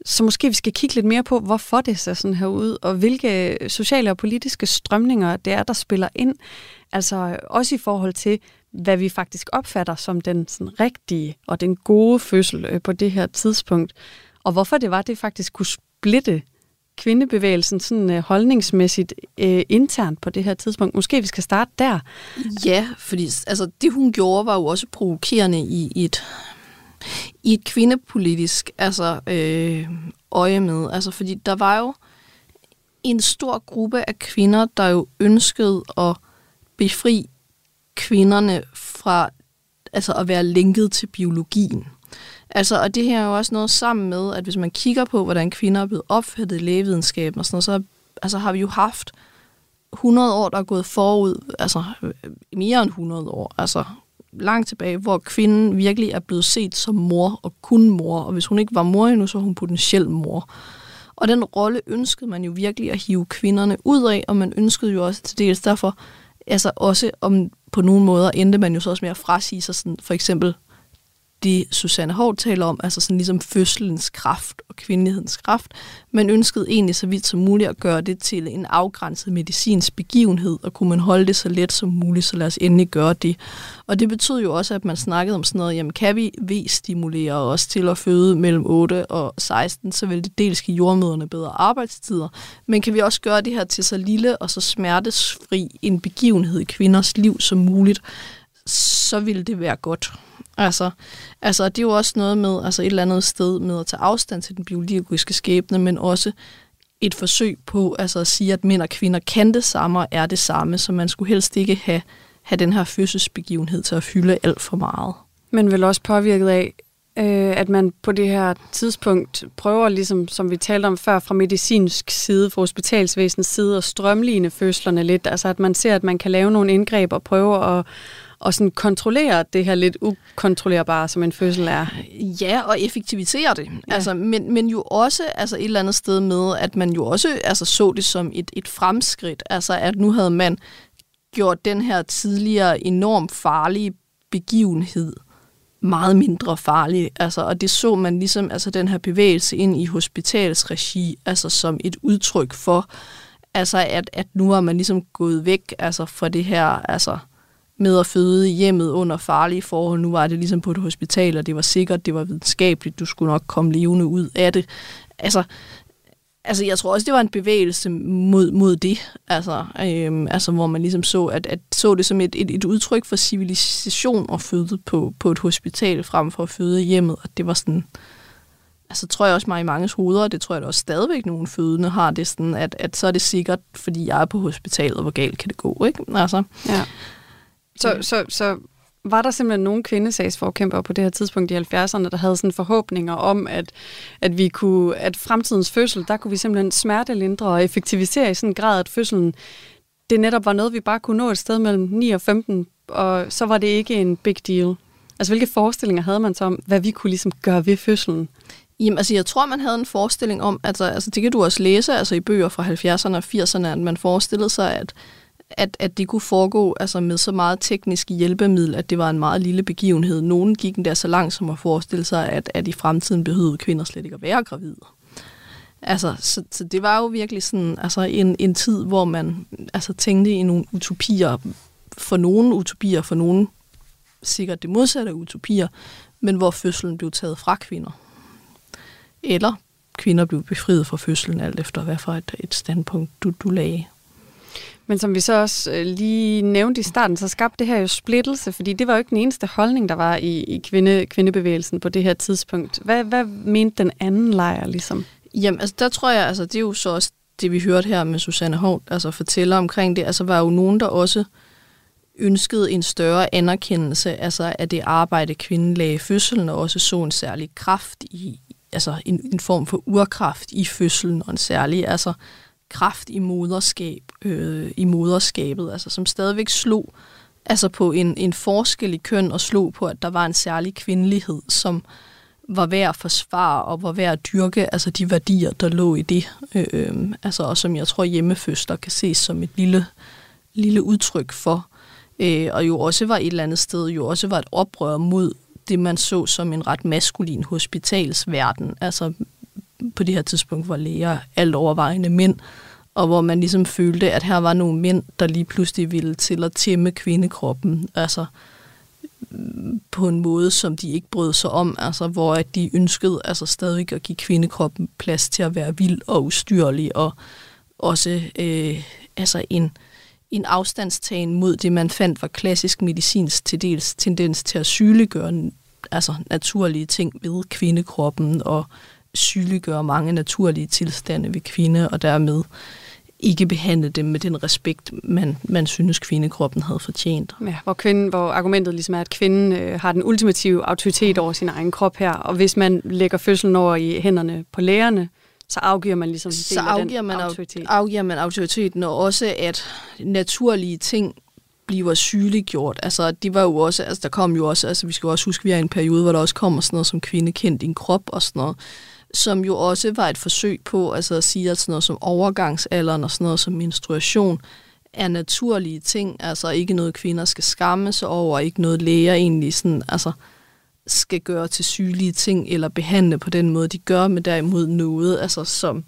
Så måske vi skal kigge lidt mere på, hvorfor det ser sådan her ud, og hvilke sociale og politiske strømninger det er, der spiller ind. Altså også i forhold til, hvad vi faktisk opfatter som den sådan, rigtige og den gode fødsel øh, på det her tidspunkt. Og hvorfor det var, det faktisk kunne splitte kvindebevægelsen sådan øh, holdningsmæssigt øh, internt på det her tidspunkt. Måske vi skal starte der. Ja, fordi altså, det hun gjorde var jo også provokerende i, i et i et kvindepolitisk altså, øh, øje med. Altså, fordi der var jo en stor gruppe af kvinder, der jo ønskede at befri kvinderne fra altså at være linket til biologien. Altså, og det her er jo også noget sammen med, at hvis man kigger på, hvordan kvinder er blevet opfattet i lægevidenskaben og sådan noget, så altså, har vi jo haft 100 år, der er gået forud, altså øh, mere end 100 år, altså langt tilbage, hvor kvinden virkelig er blevet set som mor og kun mor, og hvis hun ikke var mor endnu, så var hun potentielt mor. Og den rolle ønskede man jo virkelig at hive kvinderne ud af, og man ønskede jo også til dels derfor, altså også om på nogle måder endte man jo så også med at frasige sig sådan, for eksempel det, Susanne Hård taler om, altså sådan ligesom fødselens kraft og kvindelighedens kraft. men ønskede egentlig så vidt som muligt at gøre det til en afgrænset medicinsk begivenhed, og kunne man holde det så let som muligt, så lad os endelig gøre det. Og det betød jo også, at man snakkede om sådan noget, jamen kan vi V-stimulere os til at føde mellem 8 og 16, så vil det dels give jordmøderne bedre arbejdstider, men kan vi også gøre det her til så lille og så smertesfri en begivenhed i kvinders liv som muligt, så ville det være godt. Altså, altså, det er jo også noget med altså et eller andet sted med at tage afstand til den biologiske skæbne, men også et forsøg på altså at sige, at mænd og kvinder kan det samme og er det samme, så man skulle helst ikke have, have den her fødselsbegivenhed til at fylde alt for meget. Men vel også påvirket af, øh, at man på det her tidspunkt prøver, ligesom som vi talte om før, fra medicinsk side, fra hospitalsvæsenets side, at strømligne fødslerne lidt. Altså at man ser, at man kan lave nogle indgreb og prøve at og sådan kontrollere det her lidt ukontrollerbare, som en fødsel er. Ja, og effektivisere det. Ja. Altså, men, men jo også altså et eller andet sted med, at man jo også altså, så det som et, et fremskridt. Altså at nu havde man gjort den her tidligere enormt farlige begivenhed meget mindre farlig. Altså, og det så man ligesom altså, den her bevægelse ind i hospitalsregi altså, som et udtryk for, altså, at, at nu er man ligesom gået væk altså, fra det her altså, med at føde i hjemmet under farlige forhold. Nu var det ligesom på et hospital, og det var sikkert, det var videnskabeligt, du skulle nok komme levende ud af det. Altså, altså jeg tror også, det var en bevægelse mod, mod det, altså, øhm, altså hvor man ligesom så, at, at så det som et, et, et udtryk for civilisation at føde på, på et hospital frem for at føde i hjemmet, og det var sådan, altså tror jeg også mig i mange hoveder, og det tror jeg da også stadigvæk nogle fødende har det sådan, at, at så er det sikkert, fordi jeg er på hospitalet, hvor galt kan det gå, ikke? Altså, ja. Så, så, så var der simpelthen nogle kvindesagsforkæmper på det her tidspunkt i 70'erne, der havde sådan forhåbninger om, at, at vi kunne, at fremtidens fødsel, der kunne vi simpelthen smertelindre og effektivisere i sådan en grad, at fødselen det netop var noget, vi bare kunne nå et sted mellem 9 og 15, og så var det ikke en big deal. Altså, hvilke forestillinger havde man så om, hvad vi kunne ligesom gøre ved fødselen? Jamen, altså, jeg tror, man havde en forestilling om, altså, altså det kan du også læse altså, i bøger fra 70'erne og 80'erne, at man forestillede sig, at at, at det kunne foregå altså med så meget teknisk hjælpemiddel, at det var en meget lille begivenhed. Nogen gik der så langt som at forestille sig, at, at i fremtiden behøvede kvinder slet ikke at være gravide. Altså, så, så det var jo virkelig sådan, altså en, en tid, hvor man altså, tænkte i nogle utopier, for nogle utopier, for nogle sikkert det modsatte af utopier, men hvor fødslen blev taget fra kvinder. Eller kvinder blev befriet fra fødslen, alt efter hvad for et, et standpunkt du, du lagde. Men som vi så også øh, lige nævnte i starten, så skabte det her jo splittelse, fordi det var jo ikke den eneste holdning, der var i, i kvinde, kvindebevægelsen på det her tidspunkt. Hvad, hvad mente den anden lejr ligesom? Jamen, altså der tror jeg, altså det er jo så også det, vi hørte her med Susanne Hovn, altså fortæller omkring det, altså var jo nogen, der også ønskede en større anerkendelse altså af det arbejde, kvinden lagde i fødslen, og også så en særlig kraft i, altså en, en form for urkraft i fødslen, og en særlig altså kraft i moderskab, øh, i moderskabet, altså som stadigvæk slog altså på en, en forskel i køn og slog på, at der var en særlig kvindelighed, som var værd at forsvare og var værd at dyrke altså de værdier, der lå i det. Øh, øh, altså, og som jeg tror hjemmefødsler kan ses som et lille, lille udtryk for. Øh, og jo også var et eller andet sted, jo også var et oprør mod det, man så som en ret maskulin hospitalsverden. Altså på det her tidspunkt var læger alt overvejende mænd, og hvor man ligesom følte, at her var nogle mænd, der lige pludselig ville til at tæmme kvindekroppen, altså mm, på en måde, som de ikke brød sig om, altså hvor at de ønskede altså stadig at give kvindekroppen plads til at være vild og ustyrlig, og også øh, altså en, en afstandstagen mod det, man fandt var klassisk medicinsk til dels tendens til at sygeliggøre altså naturlige ting ved kvindekroppen, og sygeliggøre mange naturlige tilstande ved kvinde, og dermed ikke behandle dem med den respekt, man, man synes, kvindekroppen havde fortjent. Ja, hvor, kvinden, hvor argumentet ligesom er, at kvinden øh, har den ultimative autoritet over sin egen krop her, og hvis man lægger fødslen over i hænderne på lægerne, så afgiver man ligesom så afgiver man autoritet. afgiver man autoriteten, og også at naturlige ting bliver sygeliggjort. Altså, de var jo også, altså, der kom jo også, altså, vi skal også huske, at vi er i en periode, hvor der også kommer sådan noget som kvinde kendt din krop og sådan noget, som jo også var et forsøg på altså, at sige, at sådan noget som overgangsalderen og sådan noget som menstruation er naturlige ting, altså ikke noget kvinder skal skamme sig over, ikke noget læger egentlig sådan, altså, skal gøre til sygelige ting eller behandle på den måde, de gør, men derimod noget, altså som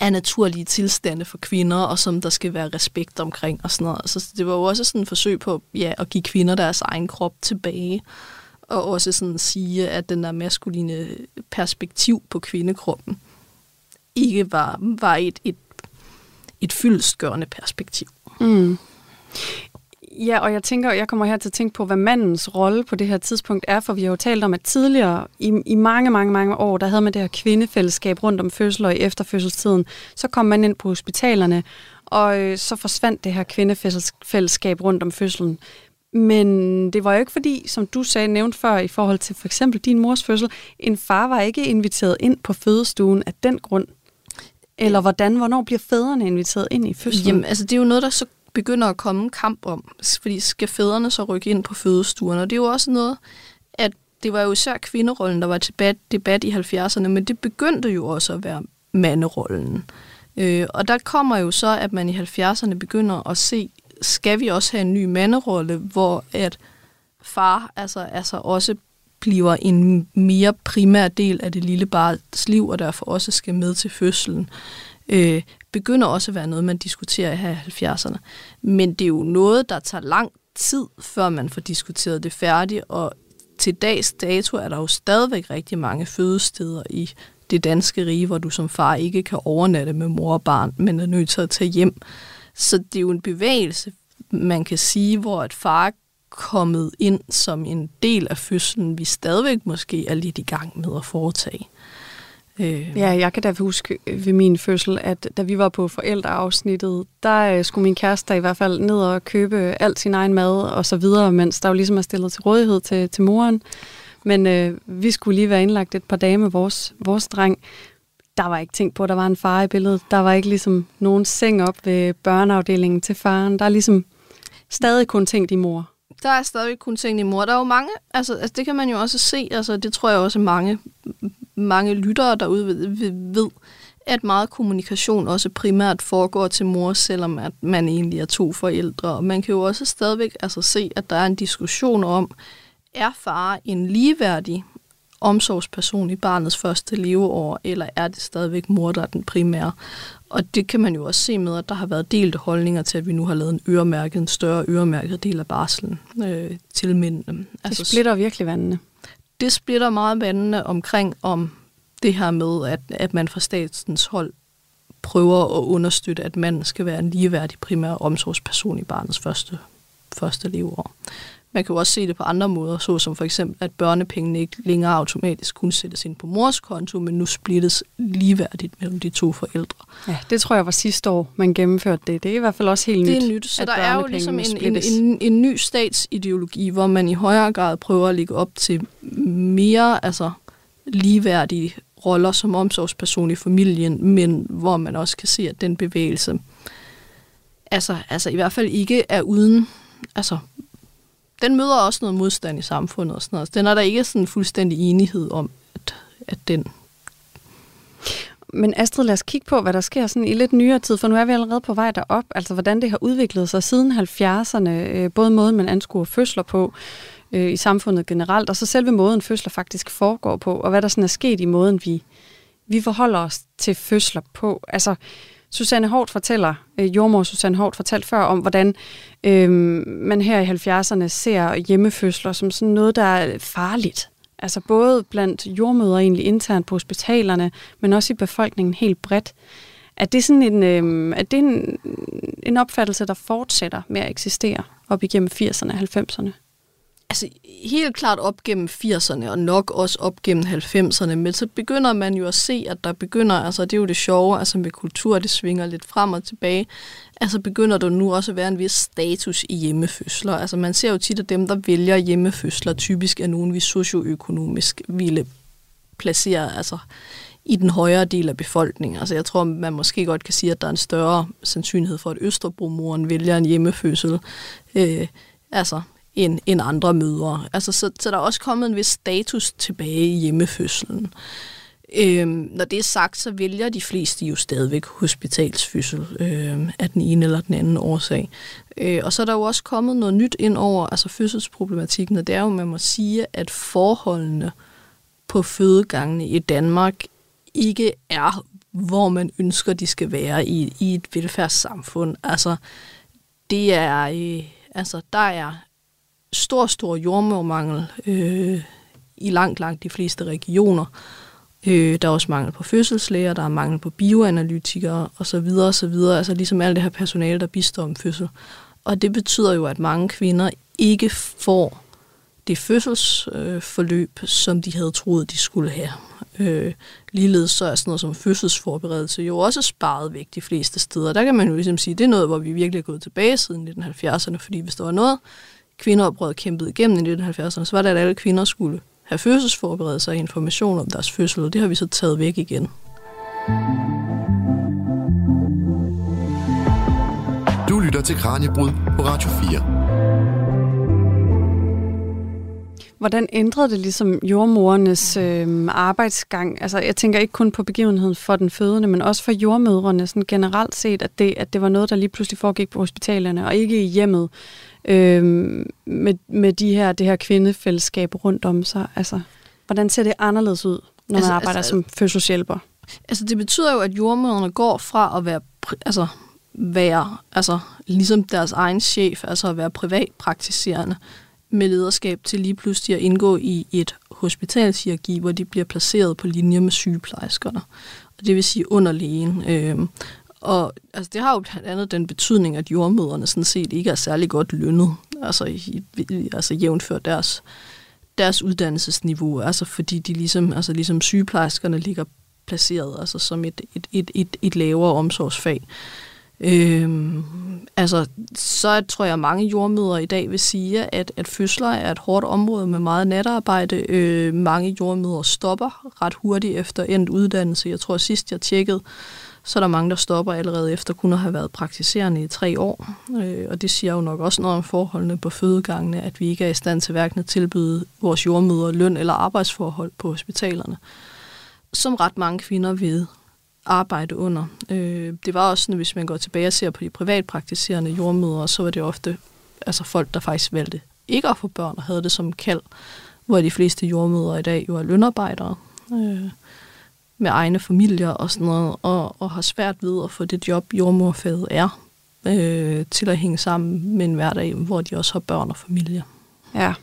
er naturlige tilstande for kvinder, og som der skal være respekt omkring og sådan noget. Så det var jo også sådan et forsøg på ja, at give kvinder deres egen krop tilbage, og også sådan sige, at den der maskuline perspektiv på kvindekroppen ikke var, var et, et, et fyldstgørende perspektiv. Mm. Ja, og jeg tænker, jeg kommer her til at tænke på, hvad mandens rolle på det her tidspunkt er, for vi har jo talt om, at tidligere, i, i mange, mange, mange år, der havde man det her kvindefællesskab rundt om fødsel og i efterfødselstiden. Så kom man ind på hospitalerne, og øh, så forsvandt det her kvindefællesskab rundt om fødslen. Men det var jo ikke fordi, som du sagde, nævnt før, i forhold til for eksempel din mors fødsel, en far var ikke inviteret ind på fødestuen af den grund. Eller hvordan, hvornår bliver fædrene inviteret ind i fødslen? Jamen, altså det er jo noget, der så begynder at komme en kamp om, fordi skal fædrene så rykke ind på fødestuen? Og det er jo også noget, at det var jo især kvinderollen, der var til debat, debat i 70'erne, men det begyndte jo også at være manderollen. Øh, og der kommer jo så, at man i 70'erne begynder at se, skal vi også have en ny manderolle, hvor at far altså, altså også bliver en mere primær del af det lille barns liv, og derfor også skal med til fødslen. Øh, begynder også at være noget, man diskuterer her i 70'erne. Men det er jo noget, der tager lang tid, før man får diskuteret det færdigt, og til dags dato er der jo stadigvæk rigtig mange fødesteder i det danske rige, hvor du som far ikke kan overnatte med mor og barn, men er nødt til at tage hjem. Så det er jo en bevægelse, man kan sige, hvor et far kommet ind som en del af fødslen, vi stadigvæk måske er lidt i gang med at foretage. Øh. Ja, jeg kan da huske ved min fødsel, at da vi var på forældreafsnittet, der øh, skulle min kæreste i hvert fald ned og købe alt sin egen mad og så videre, mens der jo ligesom er stillet til rådighed til, til moren. Men øh, vi skulle lige være indlagt et par dage med vores, vores dreng. Der var ikke tænkt på, at der var en far i billedet. Der var ikke ligesom nogen seng op ved børneafdelingen til faren. Der er ligesom stadig kun tænkt i mor der er stadig kun tænkt i mor. Der er jo mange, altså, altså det kan man jo også se, altså det tror jeg også mange, mange lyttere derude ved, ved, at meget kommunikation også primært foregår til mor, selvom at man egentlig er to forældre. Og man kan jo også stadigvæk altså, se, at der er en diskussion om, er far en ligeværdig omsorgsperson i barnets første leveår, eller er det stadigvæk mor, der er den primære? Og det kan man jo også se med, at der har været delte holdninger til, at vi nu har lavet en øremærket, en større øremærket del af barslen øh, til mændene. Altså, det splitter virkelig vandene. Det splitter meget vandene omkring om det her med, at, at man fra statens hold prøver at understøtte, at manden skal være en ligeværdig primær omsorgsperson i barnets første, første leveår. Man kan jo også se det på andre måder, såsom for eksempel, at børnepengene ikke længere automatisk kunne sættes ind på mors konto, men nu splittes ligeværdigt mellem de to forældre. Ja, det tror jeg var sidste år, man gennemførte det. Det er i hvert fald også helt nyt. Det er nyt, så der er jo ligesom en, en, en, en ny statsideologi, hvor man i højere grad prøver at ligge op til mere altså, ligeværdige roller som omsorgsperson i familien, men hvor man også kan se, at den bevægelse altså, altså i hvert fald ikke er uden altså, den møder også noget modstand i samfundet og sådan noget. Den er der ikke sådan fuldstændig enighed om, at, at den... Men Astrid, lad os kigge på, hvad der sker sådan i lidt nyere tid, for nu er vi allerede på vej derop. Altså, hvordan det har udviklet sig siden 70'erne, øh, både måden, man anskuer fødsler på øh, i samfundet generelt, og så selve måden, fødsler faktisk foregår på, og hvad der sådan er sket i måden, vi, vi forholder os til fødsler på. Altså, Susanne Hårdt fortæller, øh, jordmor Susanne Hårdt fortalte før om, hvordan øh, man her i 70'erne ser hjemmefødsler som sådan noget, der er farligt. Altså både blandt jordmøder egentlig internt på hospitalerne, men også i befolkningen helt bredt. Er det sådan en, øh, er det en, en opfattelse, der fortsætter med at eksistere op igennem 80'erne og 90'erne? Altså helt klart op gennem 80'erne, og nok også op gennem 90'erne, men så begynder man jo at se, at der begynder, altså det er jo det sjove, altså med kultur, det svinger lidt frem og tilbage, altså begynder der nu også at være en vis status i hjemmefødsler. Altså man ser jo tit, at dem, der vælger hjemmefødsler, typisk er nogen, vi socioøkonomisk ville placere altså, i den højere del af befolkningen. Altså jeg tror, man måske godt kan sige, at der er en større sandsynlighed for, at Østerbromoren vælger en hjemmefødsel. Øh, altså end, end andre mødre. Altså, så, så der er også kommet en vis status tilbage i hjemmefødslen. Øhm, når det er sagt, så vælger de fleste jo stadigvæk hospitalsfødsel øhm, af den ene eller den anden årsag. Øh, og så er der jo også kommet noget nyt ind over altså fødselsproblematikken, og det er jo, man må sige, at forholdene på fødegangene i Danmark ikke er, hvor man ønsker, de skal være i, i et velfærdssamfund. Altså, det er, øh, altså, der er stor, stor jordmormangel øh, i langt, langt de fleste regioner. Øh, der er også mangel på fødselslæger, der er mangel på bioanalytikere osv. osv. Altså ligesom alt det her personale, der bistår om fødsel. Og det betyder jo, at mange kvinder ikke får det fødselsforløb, øh, som de havde troet, de skulle have. Øh, ligeledes så er sådan noget som fødselsforberedelse jo også sparet væk de fleste steder. Der kan man jo ligesom sige, det er noget, hvor vi virkelig er gået tilbage siden 1970'erne, fordi hvis der var noget, kvindeoprøret kæmpede igennem i 1970'erne, så var det, at alle kvinder skulle have fødselsforberedelser og information om deres fødsel, og det har vi så taget væk igen. Du lytter til Kranjebrud på Radio 4. Hvordan ændrede det ligesom jordmorernes øh, arbejdsgang? Altså, jeg tænker ikke kun på begivenheden for den fødende, men også for jordmødrene sådan generelt set, at det, at det var noget, der lige pludselig foregik på hospitalerne, og ikke i hjemmet øh, med, med de her, det her kvindefællesskab rundt om sig. Altså, hvordan ser det anderledes ud, når altså, man arbejder altså, som fødselshjælper? Altså, det betyder jo, at jordmøderne går fra at være, altså, være altså, ligesom deres egen chef, altså at være privatpraktiserende, med lederskab til lige pludselig at indgå i et hospitalshierarki, hvor de bliver placeret på linje med sygeplejerskerne. Og det vil sige under lægen. Øh, og altså, det har jo blandt andet den betydning, at jordmøderne sådan set ikke er særlig godt lønnet, altså, i, altså jævnført deres, deres uddannelsesniveau, altså fordi de ligesom, altså ligesom sygeplejerskerne ligger placeret altså som et, et, et, et, et lavere omsorgsfag. Øhm, altså, så tror jeg, at mange jordmøder i dag vil sige, at, at fødsler er et hårdt område med meget natarbejde. Øh, mange jordmøder stopper ret hurtigt efter endt uddannelse. Jeg tror, at sidst jeg tjekkede, så er der mange, der stopper allerede efter kun at have været praktiserende i tre år. Øh, og det siger jo nok også noget om forholdene på fødegangene, at vi ikke er i stand til hverken at tilbyde vores jordmøder løn eller arbejdsforhold på hospitalerne, som ret mange kvinder ved arbejde under. Øh, det var også sådan, hvis man går tilbage og ser på de privatpraktiserende jordmødre, så var det ofte altså folk, der faktisk valgte ikke at få børn og havde det som kald, hvor de fleste jordmødre i dag jo er lønarbejdere. Øh, med egne familier og sådan noget, og, og har svært ved at få det job, jordmorfaget er, øh, til at hænge sammen med en hverdag, hvor de også har børn og familie. Ja.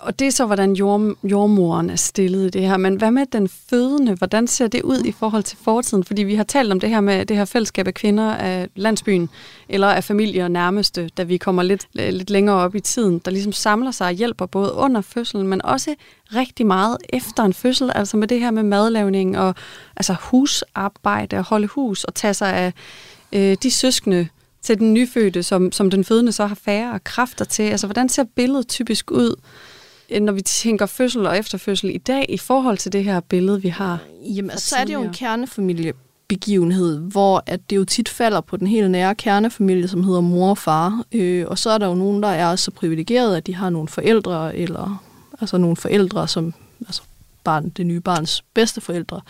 Og det er så, hvordan jord, jordmoren er stillet i det her. Men hvad med den fødende? Hvordan ser det ud i forhold til fortiden? Fordi vi har talt om det her med det her fællesskab af kvinder af landsbyen, eller af familier nærmeste, da vi kommer lidt, lidt længere op i tiden, der ligesom samler sig og hjælper både under fødslen, men også rigtig meget efter en fødsel, altså med det her med madlavning og altså husarbejde, og holde hus og tage sig af øh, de søskende, til den nyfødte, som, som den fødende så har færre kræfter til? Altså, hvordan ser billedet typisk ud, når vi tænker fødsel og efterfødsel i dag, i forhold til det her billede, vi har? Jamen, altså, så er det jo en kernefamilie begivenhed, hvor at det jo tit falder på den helt nære kernefamilie, som hedder mor og far. Øh, og så er der jo nogen, der er så privilegerede, at de har nogle forældre, eller altså nogle forældre, som altså barn, det nye barns bedste forældre,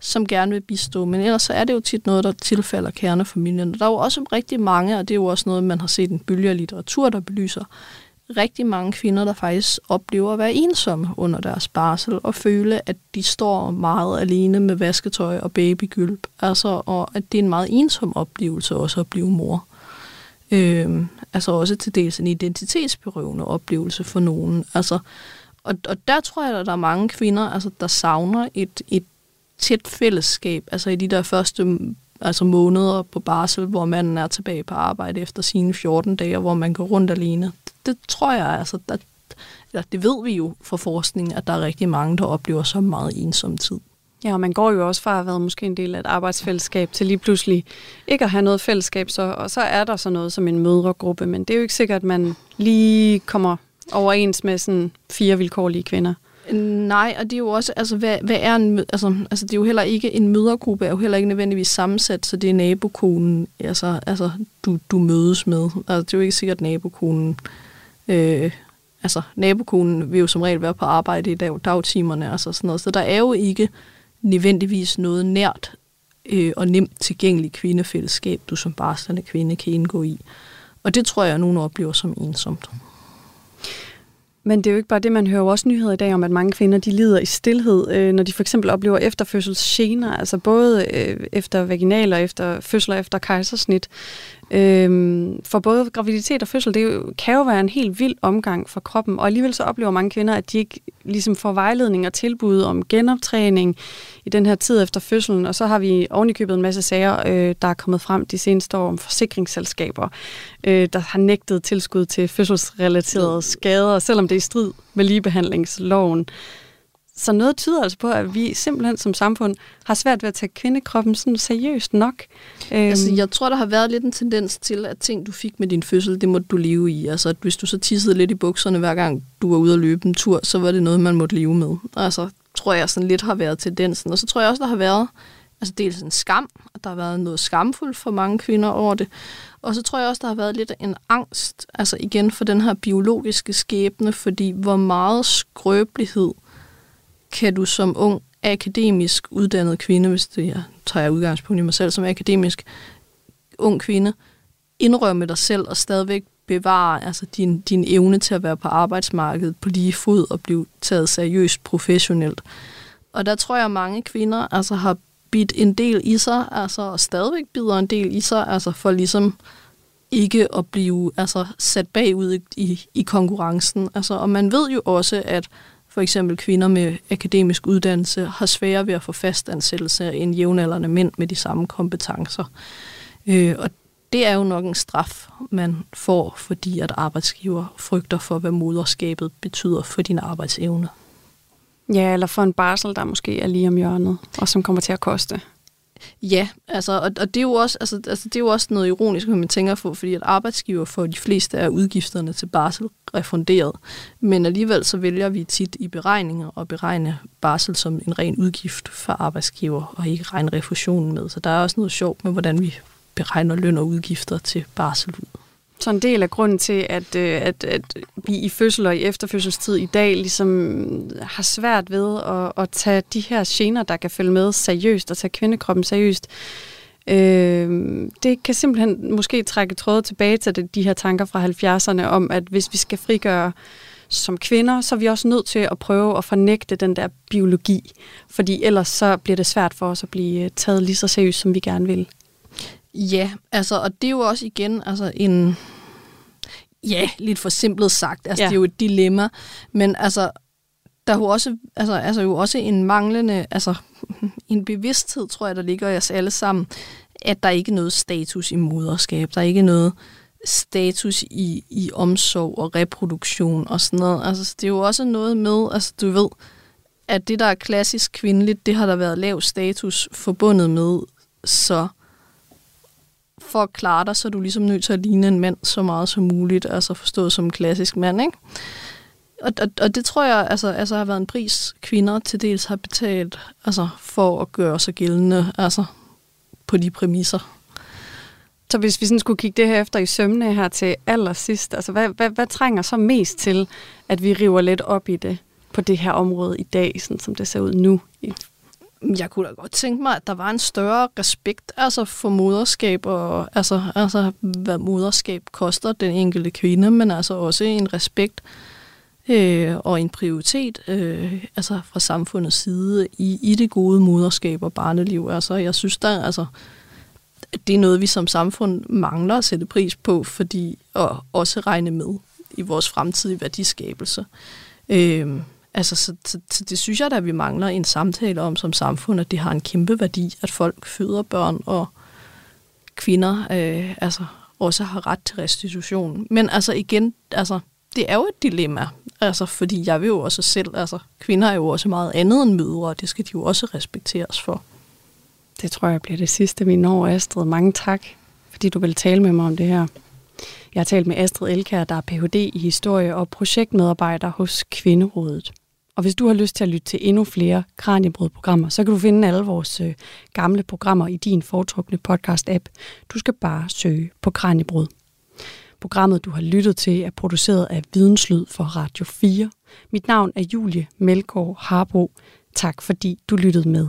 som gerne vil bistå. Men ellers så er det jo tit noget, der tilfalder kernefamilien. Og Der er jo også rigtig mange, og det er jo også noget, man har set en bølge af litteratur, der belyser, rigtig mange kvinder, der faktisk oplever at være ensomme under deres barsel, og føle, at de står meget alene med vasketøj og babygylp. Altså, og at det er en meget ensom oplevelse også at blive mor. Øhm, altså også til dels en identitetsberøvende oplevelse for nogen. Altså, og, og der tror jeg, at der er mange kvinder, altså, der savner et, et tæt fællesskab, altså i de der første altså måneder på barsel, hvor manden er tilbage på arbejde efter sine 14 dage, hvor man går rundt alene. det tror jeg, altså, der, eller det ved vi jo fra forskningen, at der er rigtig mange, der oplever så meget ensom tid. Ja, og man går jo også fra at have været måske en del af et arbejdsfællesskab til lige pludselig ikke at have noget fællesskab, så, og så er der så noget som en mødregruppe, men det er jo ikke sikkert, at man lige kommer overens med sådan fire vilkårlige kvinder. Nej, og det er jo også, altså, hvad, hvad er en, altså, altså, det er jo heller ikke, en mødergruppe er jo heller ikke nødvendigvis sammensat, så det er nabokonen, altså, altså du, du mødes med. Altså, det er jo ikke sikkert, nabokonen, øh, altså, nabokonen vil jo som regel være på arbejde i dag, dagtimerne, altså sådan noget, så der er jo ikke nødvendigvis noget nært øh, og nemt tilgængeligt kvindefællesskab, du som barslende kvinde kan indgå i. Og det tror jeg, at nogen oplever som ensomt. Men det er jo ikke bare det, man hører også nyheder i dag om, at mange kvinder de lider i stillhed, øh, når de for eksempel oplever efterfødselsgener, altså både øh, efter vaginaler, efter fødsler, efter kejsersnit. Øhm, for både graviditet og fødsel, det jo, kan jo være en helt vild omgang for kroppen, og alligevel så oplever mange kvinder, at de ikke ligesom får vejledning og tilbud om genoptræning i den her tid efter fødslen, og så har vi ovenikøbet en masse sager, øh, der er kommet frem de seneste år om forsikringsselskaber, øh, der har nægtet tilskud til fødselsrelaterede skader, selvom det er i strid med ligebehandlingsloven. Så noget tyder altså på, at vi simpelthen som samfund har svært ved at tage kvindekroppen sådan seriøst nok. Altså, øhm. jeg tror, der har været lidt en tendens til, at ting, du fik med din fødsel, det måtte du leve i. Altså, at hvis du så tissede lidt i bukserne hver gang, du var ude at løbe en tur, så var det noget, man måtte leve med. Altså, tror jeg sådan lidt har været tendensen. Og så tror jeg også, der har været altså dels en skam, at der har været noget skamfuldt for mange kvinder over det. Og så tror jeg også, der har været lidt en angst, altså igen for den her biologiske skæbne, fordi hvor meget skrøbelighed kan du som ung akademisk uddannet kvinde, hvis det jeg tager udgangspunkt i mig selv som akademisk ung kvinde, indrømme dig selv og stadigvæk bevare altså din, din evne til at være på arbejdsmarkedet på lige fod og blive taget seriøst professionelt. Og der tror jeg, at mange kvinder altså, har bidt en del i sig, altså, og stadigvæk bider en del i sig, altså for ligesom ikke at blive altså, sat bagud i, i konkurrencen. Altså, og man ved jo også, at for eksempel kvinder med akademisk uddannelse har sværere ved at få fast ansættelse end jævnaldrende mænd med de samme kompetencer. Øh, og det er jo nok en straf, man får, fordi at arbejdsgiver frygter for, hvad moderskabet betyder for din arbejdsevne. Ja, eller for en barsel, der måske er lige om hjørnet, og som kommer til at koste. Ja, altså, og, og det, er jo også, altså, altså, det er jo også noget ironisk, når man tænker på, fordi at arbejdsgiver for de fleste af udgifterne til barsel refunderet. Men alligevel så vælger vi tit i beregninger at beregne barsel som en ren udgift for arbejdsgiver, og ikke regne refusionen med. Så der er også noget sjovt med, hvordan vi beregner løn og udgifter til barsel ud. Så en del af grunden til, at, øh, at, at vi i fødsel og i efterfødselstid i dag ligesom øh, har svært ved at, at tage de her gener, der kan følge med seriøst, og tage kvindekroppen seriøst, øh, det kan simpelthen måske trække trådet tilbage til de her tanker fra 70'erne om, at hvis vi skal frigøre som kvinder, så er vi også nødt til at prøve at fornægte den der biologi, fordi ellers så bliver det svært for os at blive øh, taget lige så seriøst, som vi gerne vil. Ja, altså, og det er jo også igen altså en, ja, lidt for simpelt sagt, altså ja. det er jo et dilemma, men altså, der er jo også, altså, altså jo også en manglende, altså en bevidsthed, tror jeg, der ligger i os alle sammen, at der ikke er noget status i moderskab, der er ikke noget status i, i omsorg og reproduktion og sådan noget. Altså, det er jo også noget med, altså du ved, at det, der er klassisk kvindeligt, det har der været lav status forbundet med, så for at klare dig, så er du ligesom nødt til at ligne en mand så meget som muligt, altså forstået som en klassisk mand, ikke? Og, og, og det tror jeg altså, altså har været en pris, kvinder til dels har betalt altså, for at gøre sig gældende altså, på de præmisser. Så hvis vi sådan skulle kigge det her efter i sømne her til allersidst, altså hvad, hvad, hvad trænger så mest til, at vi river lidt op i det på det her område i dag, sådan som det ser ud nu i jeg kunne da godt tænke mig, at der var en større respekt altså for moderskab, og altså, altså hvad moderskab koster den enkelte kvinde, men altså også en respekt øh, og en prioritet øh, altså fra samfundets side i, i det gode moderskab og barneliv. Altså, jeg synes der, altså, det er noget, vi som samfund mangler at sætte pris på, fordi og også regne med i vores fremtidige værdiskabelse. Øh, Altså, så, så, så det synes jeg da, at vi mangler en samtale om som samfund, at det har en kæmpe værdi, at folk føder børn, og kvinder øh, altså, også har ret til restitution. Men altså igen, altså, det er jo et dilemma, altså, fordi jeg vil jo også selv, altså, kvinder er jo også meget andet end mødre, og det skal de jo også respekteres for. Det tror jeg bliver det sidste, vi når, Astrid. Mange tak, fordi du vil tale med mig om det her. Jeg har talt med Astrid Elkær, der er Ph.D. i historie og projektmedarbejder hos Kvinderådet. Og hvis du har lyst til at lytte til endnu flere Kranjebrød-programmer, så kan du finde alle vores øh, gamle programmer i din foretrukne podcast-app. Du skal bare søge på Kranjebrød. Programmet, du har lyttet til, er produceret af Videnslyd for Radio 4. Mit navn er Julie Melgaard Harbo. Tak fordi du lyttede med.